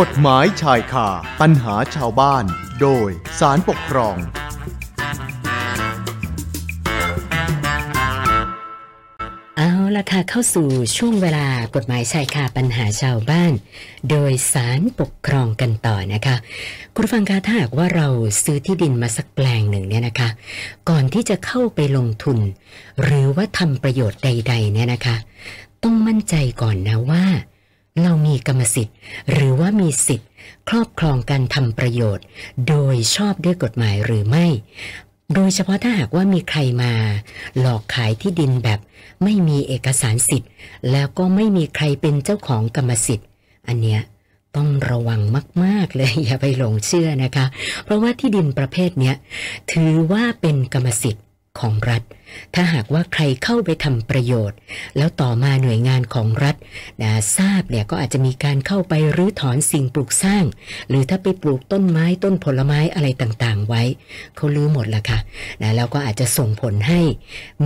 กฎหมายชายคาปัญหาชาวบ้าน โดยสารปกครอง เอาละค่ะเข้าสู่ช่วงเวลากฎหมายชายคาปัญหาชาวบ้าน โดยสารปกครองกันต่อนะคะ คุณฟังคะถ้าหากว่าเราซื้อที่ดินมาสักแปลงหนึ่งเนี่ยนะคะ ก่อนที่จะเข้าไปลงทุน หรือว่าทำประโยชน์ใด ๆ เนี่ยนะคะ ต้องมั่นใจก่อนนะว่า เรามีกรรมสิทธิ์ หรือว่ามีสิทธิ์ ครอบครองการทำประโยชน์ โดยชอบด้วยกฎหมายหรือไม่ โดยเฉพาะถ้าหากว่ามีใครมา หลอกขายที่ดินแบบ ไม่มีเอกสารสิทธิ์ แล้วก็ไม่มีใครเป็นเจ้าของกรรมสิทธิ์ อันเนี้ยต้องระวังมาก ๆ เลย อย่าไปหลงเชื่อนะคะ เพราะว่าที่ดินประเภทเนี้ยถือว่าเป็นกรรมสิทธิ์ ของรัฐ ถ้าหากว่าใครเข้าไปทำประโยชน์ แล้วต่อมาหน่วยงานของรัฐนะทราบเนี่ยก็อาจจะมีการเข้าไปรื้อถอนสิ่งปลูกสร้าง หรือถ้าไปปลูกต้นไม้ต้นผลไม้อะไรต่างๆ ไว้เขาลื้อหมดละค่ะนะแล้วก็อาจจะส่งผลให้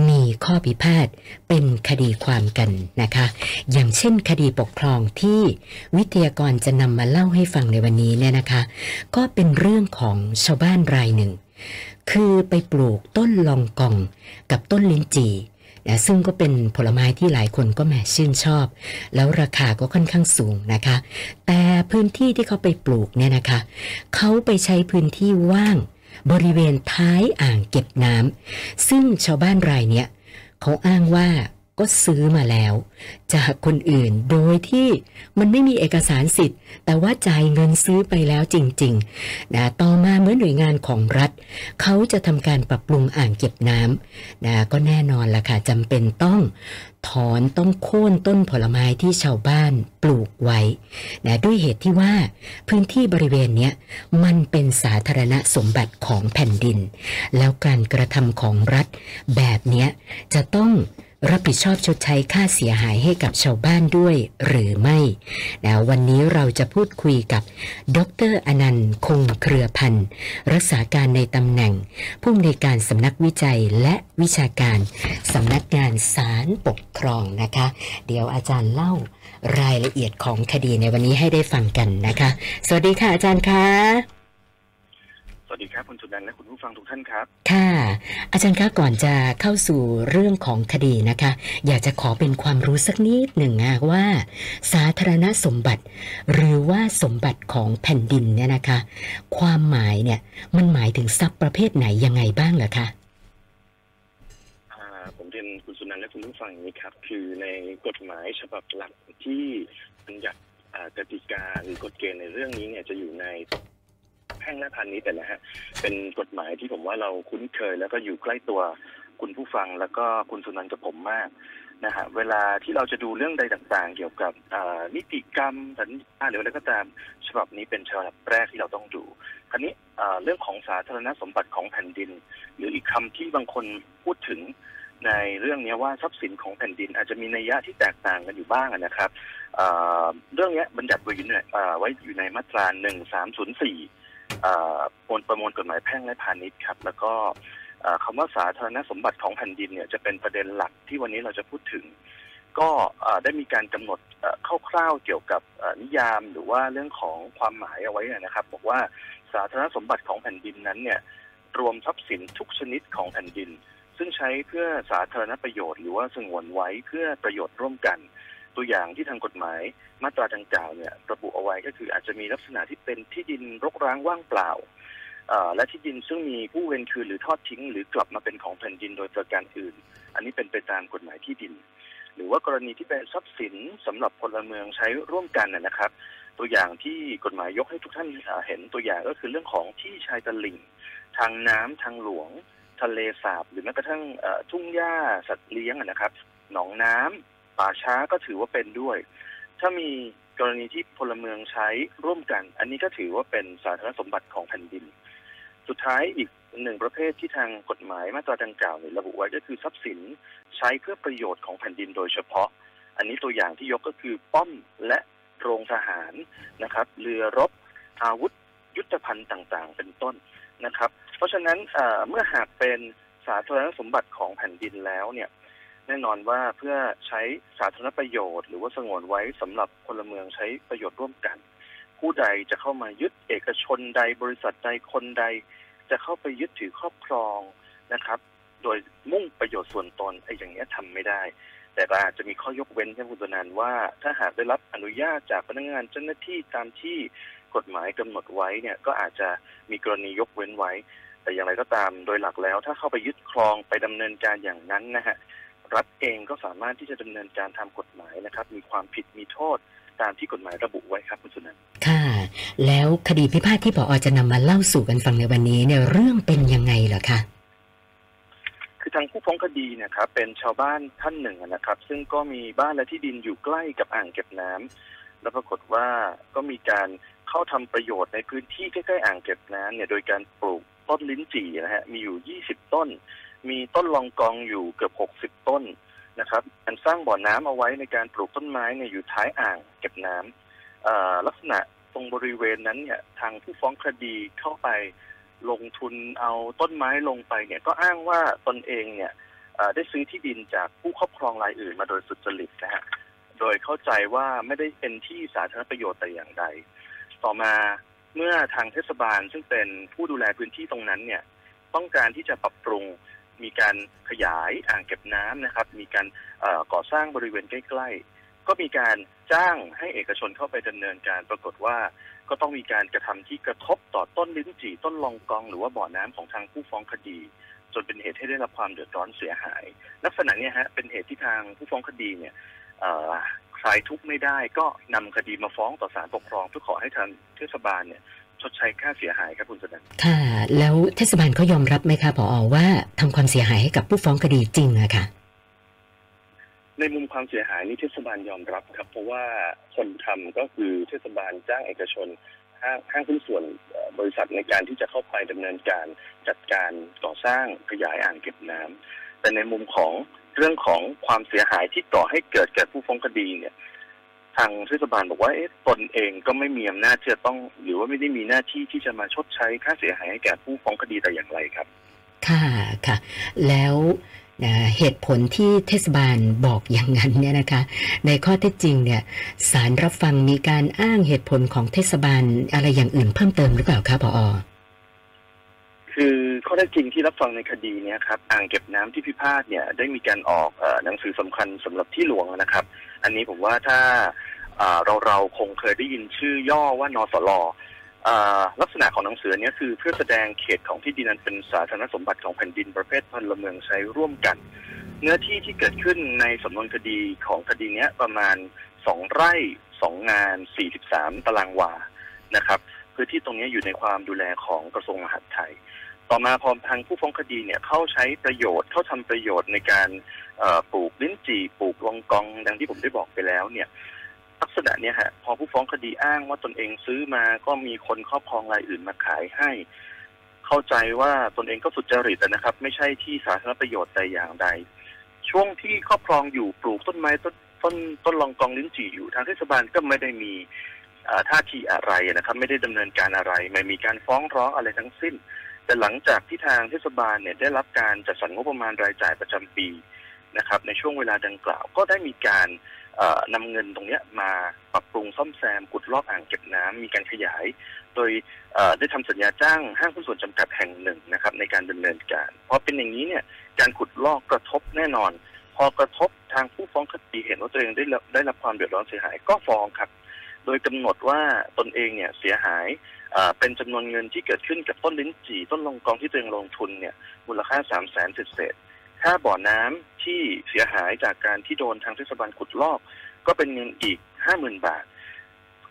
มีข้อพิพาทเป็นคดีความกันนะคะ อย่างเช่นคดีปกครองที่วิทยากรจะนำมาเล่าให้ฟังในวันนี้เนี่ยนะคะ ก็เป็นเรื่องของชาวบ้านรายหนึ่ง คือไปปลูกต้นลองกองกับต้นลิ้นจี่นะซึ่งก็เป็นผลไม้ที่หลายคนก็แหมชื่นชอบ แล้วราคาก็ค่อนข้างสูงนะคะ แต่พื้นที่ที่เขาไปปลูกเนี่ยนะคะ เขาไปใช้พื้นที่ว่างบริเวณท้ายอ่างเก็บน้ำซึ่งชาวบ้านรายเนี้ยเขาอ้างว่า ก็ซื้อมาแล้ว จากคนอื่นโดยที่มันไม่มีเอกสารสิทธิ์ แต่ว่าจ่ายเงินซื้อไปแล้วจริงๆนะต่อมาเมื่อหน่วยงานของรัฐ เขาจะทำการปรับปรุงอ่างเก็บน้ำนะก็แน่นอนล่ะค่ะจำเป็นต้องถอนต้องโค่นต้นผลไม้ที่ชาวบ้านปลูกไว้นะด้วยเหตุที่ว่าพื้นที่บริเวณนี้มันเป็นสาธารณสมบัติของแผ่นดิน แล้วการกระทำของรัฐแบบนี้จะต้อง รับผิดชอบชดใช้ค่าเสียหายให้กับชาวบ้านด้วยหรือไม่นะวันนี้เราจะพูดคุยกับ ดรอนันต์คงเครือพันธ์รักษาการในตำแหน่ง ผู้อำนวยการสำนักวิจัยและวิชาการสำนักงานศาลปกครองนะคะ เดี๋ยวอาจารย์เล่ารายละเอียดของคดีในวันนี้ให้ได้ฟังกันนะคะ สวัสดีค่ะอาจารย์คะ วัสดีครับคุณสุนันท์และคุณผู้ฟังทุกท่านครับ ค่ะ อาจารย์คะก่อนจะเข้าสู่เรื่องของคดีนะคะ อยากจะขอเป็นความรู้สักนิดหนึ่งอะว่า สาธารณสมบัติ หรือว่าสมบัติของแผ่นดินเนี่ยนะคะ ความหมายเนี่ยมันหมายถึงทรัพย์ประเภทไหนยังไงบ้างเหรอคะอ่าผมเรียนคุณสุนันท์และคุณผู้ฟังอย่างนี้ครับ คือในกฎหมายฉบับหลักที่บัญญัติอ่ากติกาหรือกฎเกณฑ์ในเรื่องนี้เนี่ยจะอยู่ในแพ่งและพาณิชย์แต่นะฮะเป็นกฎหมายที่ผมว่าเราคุ้นเคย แล้วก็อยู่ใกล้ตัวคุณผู้ฟังแล้วก็คุณสุนันท์กับผมมากนะฮะเวลาที่เราจะดูเรื่องใดต่างๆ เกี่ยวกับนิติกรรมสัญญาหรืออะไรก็ตามฉบับนี้เป็นฉบับแรกที่เราต้องดูคราวนี้เรื่องของสาธารณสมบัติของแผ่นดิน หรืออีกคำที่บางคนพูดถึงในเรื่องนี้ว่าทรัพย์สินของแผ่นดินอาจจะมีนัยยะที่แตกต่างกันอยู่บ้างนะครับเรื่องนี้บัญญัติไว้อยู่ในอ่าไว้อยู่ในมาตรา 1304อ่ ประมวลประมวลกฎหมายแพ่งและพาณิชย์ครับ แล้วก็อ่าคำว่าสาธารณสมบัติของแผ่นดินเนี่ยจะเป็นประเด็นหลักที่วันนี้เราจะพูดถึง ก็ได้มีการกำหนดคร่าวๆเกี่ยวกับนิยามหรือว่าเรื่องของความหมายเอาไว้นะครับ บอกว่าสาธารณสมบัติของแผ่นดินนั้นเนี่ยรวมทรัพย์สินทุกชนิดของแผ่นดิน ซึ่งใช้เพื่อสาธารณประโยชน์หรือว่าสงวนไว้เพื่อประโยชน์ร่วมกัน ตัวอย่างที่ทางกฎหมายมาตราดังกล่าวเนี่ยระบุเอาไว้ก็คืออาจจะมีลักษณะที่เป็นที่ดินรกร้างว่างเปล่าและที่ดินซึ่งมีผู้เวนคืนหรือทอดทิ้ง หรือกลับมาเป็นของแผ่นดินโดยประการอื่น อันนี้เป็นไปตามกฎหมายที่ดิน หรือว่ากรณีที่เป็นทรัพย์สินสำหรับพลเมืองใช้ร่วมกันนะครับ ตัวอย่างที่กฎหมายยกให้ทุกท่านเอ่อเห็นตัวอย่างก็คือเรื่องของที่ชายตะลิ่ง ทางน้ำทางหลวง ทะเลสาบ หรือแม้กระทั่งทุ่งหญ้าสัตว์เลี้ยงนะครับ หนองน้ำ ป่าช้าก็ถือว่าเป็นด้วย ถ้ามีกรณีที่พลเมืองใช้ร่วมกัน อันนี้ก็ถือว่าเป็นสาธารณสมบัติของแผ่นดิน สุดท้ายอีกหนึ่งประเภทที่ทางกฎหมายมาตราดังกล่าวระบุไว้ก็คือทรัพย์สินใช้เพื่อประโยชน์ของแผ่นดินโดยเฉพาะ อันนี้ตัวอย่างที่ยกก็คือป้อมและโรงทหารนะครับ เรือรบอาวุธยุทธภัณฑ์ต่างๆ เป็นต้นนะครับ เพราะฉะนั้นเมื่อหากเป็นสาธารณสมบัติของแผ่นดินแล้วเนี่ย แน่นอนว่าเพื่อใช้สาธารณประโยชน์ หรือว่าสงวนไว้สำหรับพลเมืองใช้ประโยชน์ร่วมกัน ผู้ใดจะเข้ามายึดเอกชนใดบริษัทใดคนใด จะเข้าไปยึดถือครอบครองนะครับ โดยมุ่งประโยชน์ส่วนตนไอ้อย่างเงี้ยทำไม่ได้ แต่อาจจะมีข้อยกเว้นท่านคุณตนันว่า ถ้าหากได้รับอนุญาตจากพนักงานเจ้าหน้าที่ตามที่กฎหมายกำหนดไว้เนี่ยก็อาจจะมีกรณียกเว้นไว้ แต่อย่างไรก็ตามโดยหลักแล้ว ถ้าเข้าไปยึดครองไปดำเนินการอย่างนั้นนะฮะ รัฐเองก็สามารถที่จะดำเนินการทำกฎหมายนะครับ มีความผิดมีโทษตามที่กฎหมายระบุไว้ครับคุณสุนันท์ค่ะ แล้วคดีพิพาทที่ผอจะนำมาเล่าสู่กันฟังในวันนี้เนี่ยเรื่องเป็นยังไงเหรอคะคือทางผู้ฟ้องคดีเนะครับเป็นชาวบ้านท่านหนึ่งนะครับ ซึ่งก็มีบ้านและที่ดินอยู่ใกล้กับอ่างเก็บน้ำแล้วปรากฏว่าก็มีการเข้าทำประโยชน์ในพื้นที่ใกล้ๆอ่างเก็บน้ำเนี่ยโดยการปลูกต้นลิ้นจี่นะฮะมีอยู่ 20 ต้น มีต้นลองกองอยู่เกือบ 60 ต้นนะครับการสร้างบ่อน้ำเอาไว้ในการปลูกต้นไม้เนี่ยอยู่ท้ายอ่างเก็บน้ำเอ่อลักษณะตรงบริเวณนั้นเนี่ยทางผู้ฟ้องคดีเข้าไปลงทุนเอาต้นไม้ลงไปเนี่ยก็อ้างว่าตนเองเนี่ยได้ซื้อที่ดินจากผู้ครอบครองรายอื่นมาโดยสุจริตนะฮะโดยเข้าใจว่าไม่ได้เป็นที่สาธารณประโยชน์แต่อย่างใด ต่อมาเมื่อทางเทศบาลซึ่งเป็นผู้ดูแลพื้นที่ตรงนั้นเนี่ยต้องการที่จะปรับปรุง มีการขยายอ่างเก็บน้ำนะครับ มีการก่อสร้างบริเวณใกล้ๆ ก็มีการจ้างให้เอกชนเข้าไปดำเนินการปรากฏว่าก็ต้องมีการกระทำที่กระทบต่อต้นลิ้นจี่ต้นลองกอง หรือว่าบ่อน้ำของทางผู้ฟ้องคดี จนเป็นเหตุให้ได้รับความเดือดร้อนเสียหาย ลักษณะนี้ฮะเป็นเหตุที่ทางผู้ฟ้องคดีเนี่ยคลายทุกข์ไม่ได้ก็นำคดีมาฟ้องต่อศาลปกครองเพื่อขอให้ทางเทศบาลเนี่ย ชดใช้ค่าเสียหายครับคุณสนันค่ะ แล้วเทศบาลเขายอมรับไหมคะผอว่าทำความเสียหายให้กับผู้ฟ้องคดีจริงอะค่ะ ในมุมความเสียหายนี่เทศบาลยอมรับครับ เพราะว่าคนทำก็คือเทศบาลจ้างเอกชนห้างห้างหุ้นส่วนเอ่อบริษัทในการที่จะเข้าไปดำเนินการจัดการก่อสร้างขยายอ่างเก็บน้ำแต่ในมุมของเรื่องของความเสียหายที่ก่อให้เกิดแก่ผู้ฟ้องคดีเนี่ย ทางเทศบาลบอกว่าเอ๊ะตนเองก็ไม่มีอำนาจที่จะต้อง หรือว่าไม่ได้มีหน้าที่ที่จะมาชดใช้ค่าเสียหายให้แก่ผู้ฟ้องคดีแต่อย่างไรครับ ค่ะค่ะ แล้วเอ่อเหตุผลที่เทศบาลบอกอย่างนั้นเนี่ยนะคะ ในข้อเท็จจริงเนี่ยสารรับฟังมีการอ้างเหตุผลของเทศบาลอะไรอย่างอื่นเพิ่มเติมหรือเปล่าคะผอคือข้อเท็จจริงที่รับฟังในคดีเนี้ยครับอ่างเก็บน้ำที่พิพาทเนี่ยได้มีการออกเออหนังสือสำคัญสำหรับที่หลวงนะครับ อันนี้ผมว่าถ้าอ่า เราเราคงเคยได้ยินชื่อย่อว่านสลอลักษณะของหนังสือนี้คือเพื่อแสดงเขตของที่ดินนั้นเป็นสาธารณสมบัติของแผ่นดินประเภทพลเมืองใช้ร่วมกัน เนื้อที่ที่เกิดขึ้นในสำนวนคดีของคดีนี้ประมาณสองไร่สองงานสี่สิบสามตารางวานะครับพื้นที่ตรงนี้อยู่ในความดูแลของกระทรวงมหาดไทย ต่อมาพอทางผู้ฟ้องคดีเนี่ยเข้าใช้ประโยชน์เข้าทำประโยชน์ในการปลูกลิ้นจี่ปลูกลองกองดังที่ผมได้บอกไปแล้วเนี่ย ลักษณะเนี้ยฮะพอผู้ฟ้องคดีอ้างว่าตนเองซื้อมาก็มีคนครอบครองรายอื่นมาขายให้ เข้าใจว่าตนเองก็สุจริตนะครับ ไม่ใช่ที่สาธารณประโยชน์แต่อย่างใด ช่วงที่ครอบครองอยู่ปลูกต้นไม้ต้นต้นต้นลองกองลิ้นจี่อยู่ ทางเทศบาลก็ไม่ได้มีท่าทีอะไรนะครับ ไม่ได้ดำเนินการอะไร ไม่มีการฟ้องร้องอะไรทั้งสิ้น แต่หลังจากที่ทางเทศบาลเนี่ยได้รับการจัดสรรงบประมาณรายจ่ายประจำปีนะครับ ในช่วงเวลาดังกล่าวก็ได้มีการ นำเงินตรงนี้มาปรับปรุงซ่อมแซมกุดลอกอ่างเก็บน้ำมีการขยาย โดยได้ทำสัญญาจ้างห้างหุ้นส่วนจำกัดแห่งหนึ่งนะครับ ในการดำเนินการเพอเป็นอย่างนี้เนี่ยการขุดลอกกระทบแน่นอน พอกระทบทางผู้ฟ้องคดีเห็นว่าตัวเองได้รับได้รับความเดือดร้อนเสียหายก็ฟ้องครับ โดยกำหนดว่าตนเองเนี่ยเสียหายเป็นจำนวนเงินที่เกิดขึ้นกับต้นลิ้นจี่ต้นลงกองที่ตัวเองลงทุนเนี่ยมูลค่าสามแสนเศษ ค่าบ่อน้ำที่เสียหายจากการที่โดนทางเทศบาลขุดลอก ก็เป็นเงินอีกห้าหมื่นบาท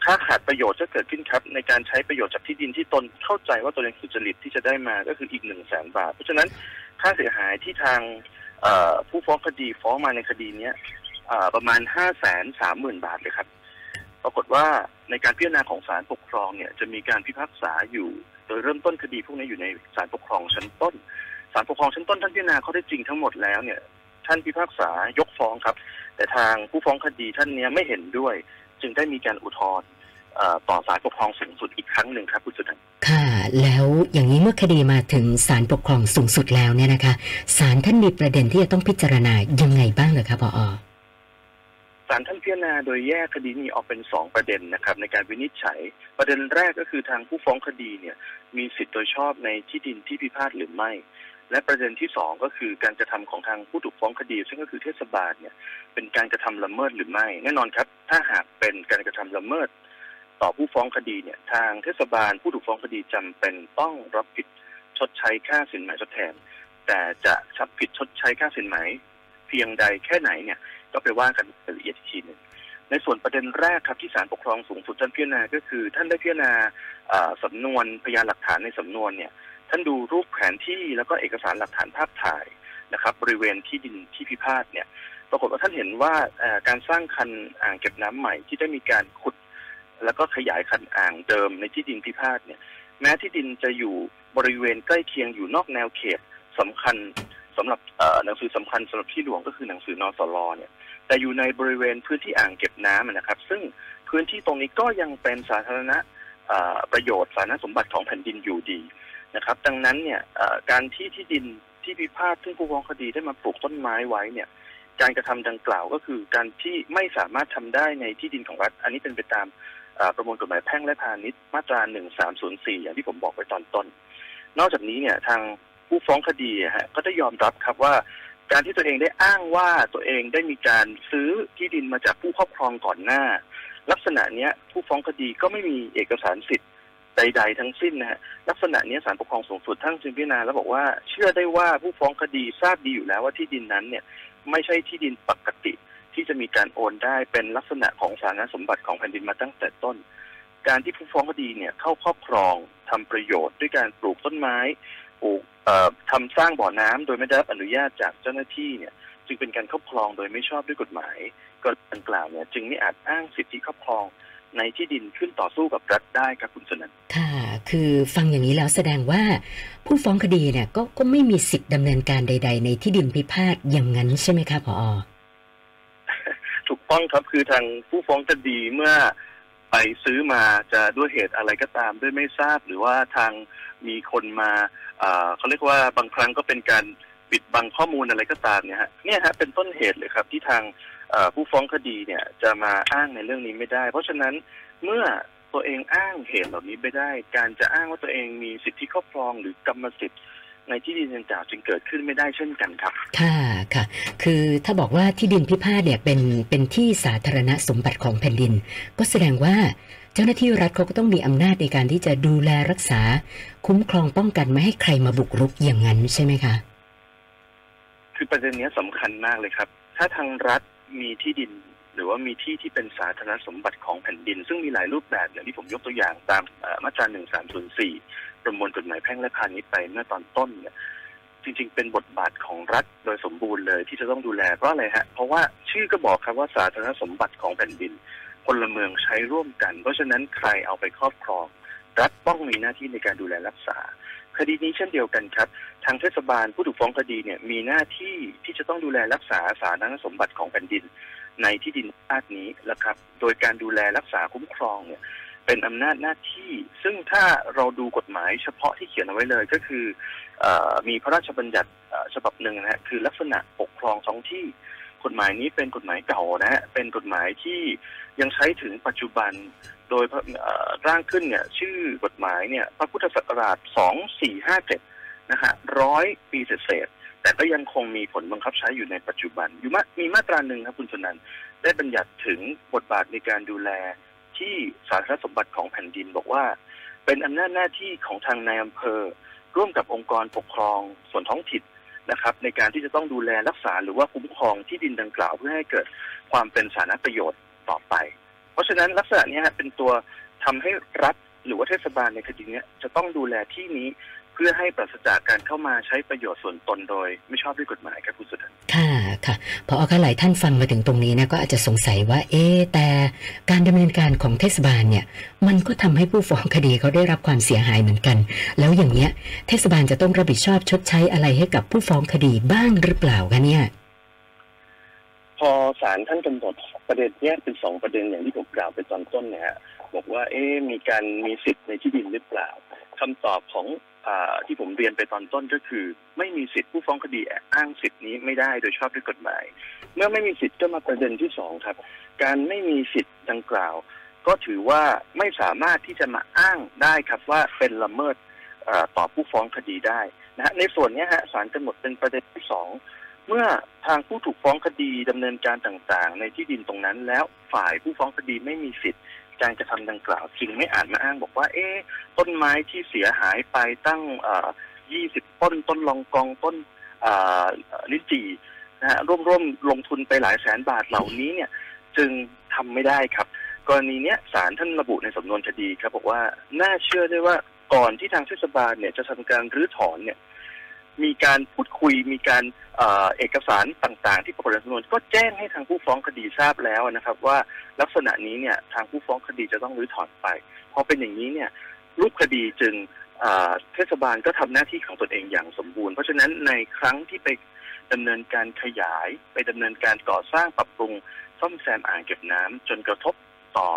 ค่าขาดประโยชน์จะเกิดขึ้นครับ ในการใช้ประโยชน์จากที่ดินที่ตนเข้าใจว่าตนเองสุจริตที่จะได้มาก็คืออีกหนึ่งแสนบาท เพราะฉะนั้นค่าเสียหายที่ทางผู้ฟ้องคดีฟ้องมาในคดีเนี้ยประมาณห้าแสนสามหมื่นบาทเลยครับปรากฏว่าในการพิจารณาของศาลปกครองเนี่ยจะมีการพิพากษาอยู่ โดยเริ่มต้นคดีพวกนี้อยู่ในศาลปกครองชั้นต้น ศาลปกครองชั้นต้นท่านพิจารณาข้อได้จริงทั้งหมดแล้วเนี่ย ท่านพิพากษายกฟ้องครับ แต่ทางผู้ฟ้องคดีท่านเนี้ยไม่เห็นด้วย จึงได้มีการอุทธรณ์ต่อศาลปกครองสูงสุดอีกครั้งหนึ่งครับคุณสุนันค่ะ แล้วอย่างนี้เมื่อคดีมาถึงศาลปกครองสูงสุดแล้วเนี่ยนะคะศาลท่านมีประเด็นที่จะต้องพิจารณายังไงบ้างเหรอคะผอ ศาลท่านพิจารณาโดยแยกคดีนี้ออกเป็นสองประเด็นนะครับในการวินิจฉัย ประเด็นแรกก็คือทางผู้ฟ้องคดีเนี่ยมีสิทธิ์โดยชอบในที่ดินที่พิพาทหรือไม่ และประเด็นที่สองก็คือการกระทำของทางผู้ถูกฟ้องคดี ซึ่งก็คือเทศบาลเนี่ยเป็นการกระทำละเมิดหรือไม่ แน่นอนครับ ถ้าหากเป็นการกระทำละเมิด ต่อผู้ฟ้องคดีเนี่ยทางเทศบาลผู้ถูกฟ้องคดีจำเป็นต้องรับผิดชดใช้ค่าสินไหมทดแทน แต่จะชับผิดชดใช้ค่าสินไหมเพียงใดแค่ไหนเนี่ย ก็ไปว่ากันละเอียดอีกทีหนึ่งในส่วนประเด็นแรกครับที่ศาลปกครองสูงสุดท่านพิจารณาก็คือ ท่านได้พิจารณาสำนวนพยานหลักฐานในสำนวนเนี่ย ท่านดูรูปแผนที่แล้วก็เอกสารหลักฐานภาพถ่ายนะครับ บริเวณที่ดินที่พิพาทเนี่ย ปรากฏว่าท่านเห็นว่าการสร้างคันอ่างเก็บน้ำใหม่ที่ได้มีการขุด แล้วก็ขยายคันอ่างเดิมในที่ดินพิพาทเนี่ย แม้ที่ดินจะอยู่บริเวณใกล้เคียงอยู่นอกแนวเขตสำคัญสำหรับหนังสือสำคัญสำหรับที่หลวงก็คือหนังสือนอสลเนี่ย แต่อยู่ในบริเวณพื้นที่อ่างเก็บน้ำนะครับ ซึ่งพื้นที่ตรงนี้ก็ยังเป็นสาธารณะประโยชน์สาธารณสมบัติของแผ่นดินอยู่ดีนะครับ ดังนั้นเนี่ยการที่ที่ดินที่พิพาทซึ่งผู้ฟ้องคดีได้มาปลูกต้นไม้ไว้เนี่ย การกระทำดังกล่าวก็คือการที่ไม่สามารถทำได้ในที่ดินของรัฐ อันนี้เป็นไปตามประมวลกฎหมายแพ่งและพาณิชย์มาตรา 1304 อย่างที่ผมบอกไว้ตอนต้น นอกจากนี้เนี่ยทางผู้ฟ้องคดีฮะก็ได้ยอมรับครับว่า การที่ตัวเองได้อ้างว่าตัวเองได้มีการซื้อที่ดินมาจากผู้ครอบครองก่อนหน้า ลักษณะเนี้ยผู้ฟ้องคดีก็ไม่มีเอกสารสิทธิ์ใด ๆ ทั้งสิ้นนะฮะลักษณะนี้ศาลปกครองสูงสุดทั้งจึงพิจารณาแล้วบอกว่าเชื่อได้ว่าผู้ฟ้องคดีทราบดีอยู่แล้วว่าที่ดินนั้นเนี่ยไม่ใช่ที่ดินปกติที่จะมีการโอนได้เป็นลักษณะของสาธารณสมบัติของแผ่นดินมาตั้งแต่ต้น การที่ผู้ฟ้องคดีเนี่ยเข้าครอบครองทำประโยชน์ด้วยการปลูกต้นไม้ปลูก ทำสร้างบ่อน้ำโดยไม่ได้รับอนุญาตจากเจ้าหน้าที่เนี่ย จึงเป็นการครอบครองโดยไม่ชอบด้วยกฎหมายก็ดังกล่าวเนี่ยจึงไม่อาจอ้างสิทธิครอบครองในที่ดินขึ้นต่อสู้กับรัฐได้ครับคุณสนันค่ะ คือฟังอย่างนี้แล้วแสดงว่าผู้ฟ้องคดีเนี่ยก็ก็ไม่มีสิทธิ์ดำเนินการใด ๆ ในที่ดินพิพาทอย่างนั้นใช่ไหมคะพอถูกต้องครับคือทางผู้ฟ้องคดีเมื่อไปซื้อมาจะด้วยเหตุอะไรก็ตามด้วยไม่ทราบ หรือว่าทาง มีคนมาเขาเรียกว่าบางครั้งก็เป็นการปิดบังข้อมูลอะไรก็ตามเนี่ยฮะเนี่ยฮะเป็นต้นเหตุเลยครับที่ทางผู้ฟ้องคดีเนี่ยจะมาอ้างในเรื่องนี้ไม่ได้ เพราะฉะนั้นเมื่อตัวเองอ้างเหตุเหล่านี้ไม่ได้ การจะอ้างว่าตัวเองมีสิทธิครอบครองหรือกรรมสิทธิ์ในที่ดินดังกล่าวจึงเกิดขึ้นไม่ได้เช่นกันครับ ค่ะค่ะ คือถ้าบอกว่าที่ดินพิพาทเนี่ยเป็นเป็นที่สาธารณสมบัติของแผ่นดิน ก็แสดงว่า เจ้าหน้าที่รัฐเขาก็ต้องมีอำนาจในการที่จะดูแลรักษา คุ้มครองป้องกันไม่ให้ใครมาบุกรุกอย่างนั้นใช่ไหมคะ คือประเด็นนี้สำคัญมากเลยครับ ถ้าทางรัฐมีที่ดิน หรือว่ามีที่ที่เป็นสาธารณสมบัติของแผ่นดิน ซึ่งมีหลายรูปแบบอย่างที่ผมยกตัวอย่างตามมาตราหนึ่งสามศูนย์สี่ประมวลกฎหมายแพ่งและพาณิชย์ไปเมื่อตอนต้นเนี่ยจริงๆ เป็นบทบาทของรัฐโดยสมบูรณ์เลยที่จะต้องดูแลเพราะอะไรฮะ เพราะว่าชื่อก็บอกครับว่าสาธารณสมบัติของแผ่นดิน พลเมืองใช้ร่วมกัน เพราะฉะนั้นใครเอาไปครอบครอง รัฐต้องมีหน้าที่ในการดูแลรักษา คดีนี้เช่นเดียวกันครับ ทางเทศบาลผู้ถูกฟ้องคดีเนี่ยมีหน้าที่ที่จะต้องดูแลรักษาสาธารณสมบัติของแผ่นดิน ในที่ดินภาคนี้แล้วครับ โดยการดูแลรักษาคุ้มครองเนี่ยเป็นอำนาจหน้าที่ ซึ่งถ้าเราดูกฎหมายเฉพาะที่เขียนเอาไว้เลยก็คืออมีพระราชบัญญัติฉบับหนึ่งนะฮะคือลักษณะปกครองท้องที่ กฎหมายนี้เป็นกฎหมายเก่านะฮะเป็นกฎหมายที่ยังใช้ถึงปัจจุบันโดยร่างขึ้นเนี่ยชื่อกฎหมายเนี่ยพระพุทธศักราช 2457 นะฮะร้อยปีเศษแต่ก็ยังคงมีผลบังคับใช้อยู่ในปัจจุบันอยู่มมีมาตราหนึ่งครับคุณสนันได้บัญญัติถึงบทบาทในการดูแลที่สาธารณสมบัติของแผ่นดินบอกว่า เป็นอำนาจหน้าที่ของทางนายอำเภอ ร่วมกับองค์กรปกครองส่วนท้องถิ่น นะครับในการที่จะต้องดูแลรักษาหรือว่าคุ้มครองที่ดินดังกล่าว เพื่อให้เกิดความเป็นสาธารณประโยชน์ต่อไป เพราะฉะนั้นลักษณะนี้เป็นตัวทำให้รัฐหรือว่าเทศบาลในคดีนี้จะต้องดูแลที่นี้เพื่อให้ปราศจากการเข้ามาใช้ประโยชน์ส่วนตนโดย ไม่ชอบด้วยกฎหมายครับคุณสุดันค่ะ ค่ะพอเอาหลายท่านฟังมาถึงตรงนี้นะก็อาจจะสงสัยว่า เอ๊แต่การดำเนินการของเทศบาลเนี่ยมันก็ทำให้ผู้ฟ้องคดีเขาได้รับความเสียหายเหมือนกัน แล้วอย่างเนี้ยเทศบาลจะต้องรับผิดชอบชดใช้อะไรให้กับผู้ฟ้องคดีบ้างหรือเปล่าคะเนี่ยพอศาลท่านกำหนดประเด็นแยกเป็นสองประเด็นอย่างที่ผมกล่าวไปตอนต้นเนี่ยบอกว่า เอ๊มีการมีสิทธิ์ในที่ดินหรือเปล่าคำตอบของ ที่ผมเรียนไปตอนต้นก็คือ ไม่มีสิทธิผู้ฟ้องคดีอ้างสิทธินี้ไม่ได้โดยชอบด้วยกฎหมาย เมื่อไม่มีสิทธิ์ก็มาประเด็นที่สองครับ การไม่มีสิทธิ์ดังกล่าว ก็ถือว่าไม่สามารถที่จะมาอ้างได้ครับว่าเป็นละเมิดต่อผู้ฟ้องคดีได้นะฮะในส่วนนี้ฮะศาลกำหนดเป็นประเด็นที่สองเมื่อทางผู้ถูกฟ้องคดีดำเนินการต่างๆ ในที่ดินตรงนั้น แล้วฝ่ายผู้ฟ้องคดีไม่มีสิทธิ์ การกระทำดังกล่าวจึงไม่อาจมาอ้างบอกว่า เอ๊ต้นไม้ที่เสียหายไปตั้งเอ่อ20ต้นต้นลองกองต้นเอ่อลิ้นจี่นะฮะร่วมๆลงทุนไปหลายแสนบาทเหล่านี้เนี่ย จึงทำไม่ได้ครับ กรณีเนี้ยศาลท่านระบุในสำนวนคดีครับบอกว่าน่าเชื่อได้ว่าก่อนที่ทางเทศบาลเนี่ยจะทำการรื้อถอนเนี่ย มีการพูดคุยมีการเอกสารต่างๆ ที่ปรากฏในสำนวนก็แจ้งให้ทางผู้ฟ้องคดีทราบแล้วนะครับ ว่าลักษณะนี้เนี่ยทางผู้ฟ้องคดีจะต้องรื้อถอนไปพอเป็นอย่างนี้เนี่ยรูปคดีจึงเทศบาลก็ทำหน้าที่ของตนเองอย่างสมบูรณ์ เพราะฉะนั้นในครั้งที่ไปดำเนินการขยาย ไปดำเนินการก่อสร้างปรับปรุงซ่อมแซมอ่างเก็บน้ำจนกระทบต่อ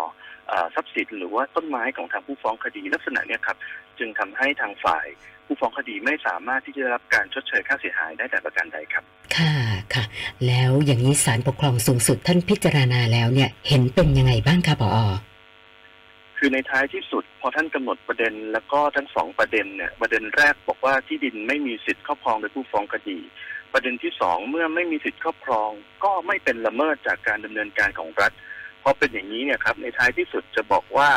ทรัพย์สินหรือว่าต้นไม้ของทางผู้ฟ้องคดีลักษณะเนี้ยครับจึงทำให้ทางฝ่ายผู้ฟ้องคดีไม่สามารถที่จะได้รับการชดเชยค่าเสียหายได้แต่ประการใดครับ ค่ะค่ะ แล้วอย่างนี้ศาลปกครองสูงสุดท่านพิจารณาแล้วเนี่ยเห็นเป็นยังไงบ้างคะผอคือในท้ายที่สุด พอท่านกำหนดประเด็น แล้วก็ทั้งสองประเด็นเนี่ยประเด็นแรกบอกว่าที่ดินไม่มีสิทธิ์ครอบครองโดยผู้ฟ้องคดี ประเด็นที่สองเมื่อไม่มีสิทธิ์ครอบครอง ก็ไม่เป็นละเมิดจากการดำเนินการของรัฐ พอเป็นอย่างนี้เนี่ยครับในท้ายที่สุดจะบอกว่า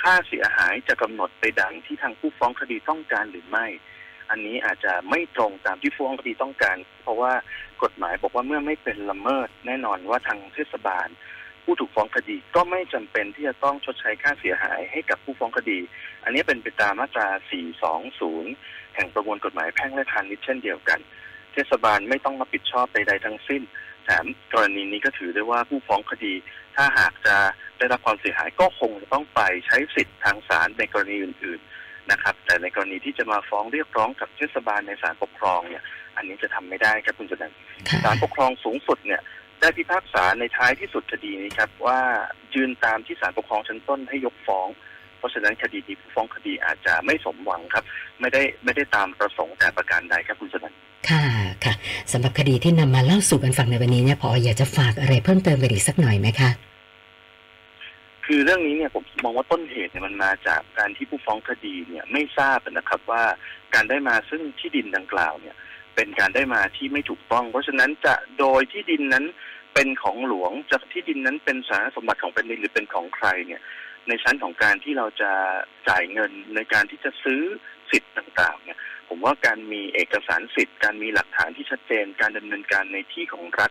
ค่าเสียหายจะกำหนดไปดังที่ทางผู้ฟ้องคดีต้องการหรือไม่ อันนี้อาจจะไม่ตรงตามที่ฟ้องคดีต้องการ เพราะว่ากฎหมายบอกว่าเมื่อไม่เป็นละเมิด แน่นอนว่าทางเทศบาล ผู้ถูกฟ้องคดีก็ไม่จำเป็นที่จะต้องชดใช้ค่าเสียหายให้กับผู้ฟ้องคดี อันนี้เป็นไปตามมาตรา 420 แห่งประมวลกฎหมายแพ่งและพาณิชย์เช่นเดียวกัน เทศบาลไม่ต้องรับผิดชอบใดๆทั้งสิ้น แถมกรณีนี้ก็ถือได้ว่าผู้ฟ้องคดี ถ้าหากจะได้รับความเสียหายก็คงจะต้องไปใช้สิทธิ์ทางศาลในกรณีอื่น ๆนะครับ แต่ในกรณีที่จะมาฟ้องเรียกร้องกับเทศบาลในศาลปกครองเนี่ย อันนี้จะทำไม่ได้ครับคุณจุนันท์ค่ะศาลปกครองสูงสุดเนี่ยได้พิพากษาในท้ายที่สุดคดีนี้ครับว่ายืนตามที่ศาลปกครองชั้นต้นให้ยกฟ้อง เพราะฉะนั้นคดีนี้ผู้ฟ้องคดีอาจจะไม่สมหวังครับ ไม่ได้ไม่ได้ตามประสงค์แต่ประการใดครับคุณจุนันท์ค่ะค่ะสำหรับคดีที่นำมาเล่าสู่กันฟังในวันนี้เนี่ยผออยากจะฝากอะไรเพิ่มเติมกันอีกสักหน่อยไหมคะคือเรื่องนี้เนี่ยผมมองว่าต้นเหตุเนี่ยมันมาจากการที่ผู้ฟ้องคดีเนี่ยไม่ทราบนะครับว่าการได้มาซึ่งที่ดินดังกล่าวเนี่ยเป็นการได้มาที่ไม่ถูกต้อง เพราะฉะนั้นจะโดยที่ดินนั้นเป็นของหลวงจะที่ดินนั้นเป็นสาธารณสมบัติของแผ่นดินหรือเป็นของใครเนี่ย ในชั้นของการที่เราจะจ่ายเงินในการที่จะซื้อสิทธิ์ต่างๆเนี่ยผมว่าการมีเอกสารสิทธิ์ การมีหลักฐานที่ชัดเจน การดำเนินการในที่ของรัฐ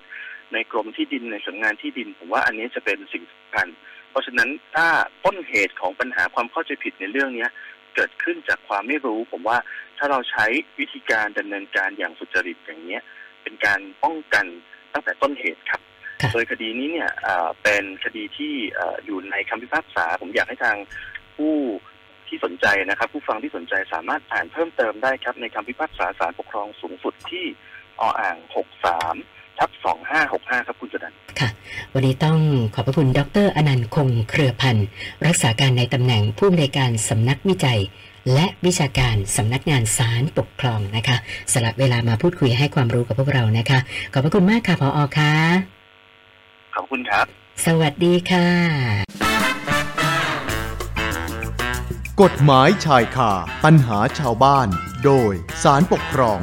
ในกรมที่ดินในสำนักงานที่ดิน ผมว่าอันนี้จะเป็นสิ่งสำคัญ เพราะฉะนั้นถ้าต้นเหตุของปัญหาความเข้าใจผิดในเรื่องเนี้ยเกิดขึ้นจากความไม่รู้ ผมว่าถ้าเราใช้วิธีการดำเนินการอย่างสุจริตอย่างเนี้ยเป็นการป้องกันตั้งแต่ต้นเหตุครับ โดยคดีนี้เนี่ยเอ่อเป็นคดีที่เอ่ออยู่ในคำพิพากษา ผมอยากให้ทางผู้ที่สนใจนะครับ ผู้ฟังที่สนใจสามารถอ่านเพิ่มเติมได้ครับ ในคำพิพากษาศาลปกครองสูงสุดที่ออ่าง 63ทับ2565 ครับคุณจนันท์ค่ะ วันนี้ต้องขอบพระคุณดรอนันต์คงเครือพันธ์รักษาการในตำแหน่งผู้อำนวยการสำนักวิจัยและวิชาการสำนักงานศาลปกครองนะคะสละเวลามาพูดคุยให้ความรู้กับพวกเรานะคะ ขอบพระคุณมากค่ะพออค่ะ ขอบคุณครับ สวัสดีค่ะ กฎหมายชายคาปัญหาชาวบ้าน โดยสารปกครอง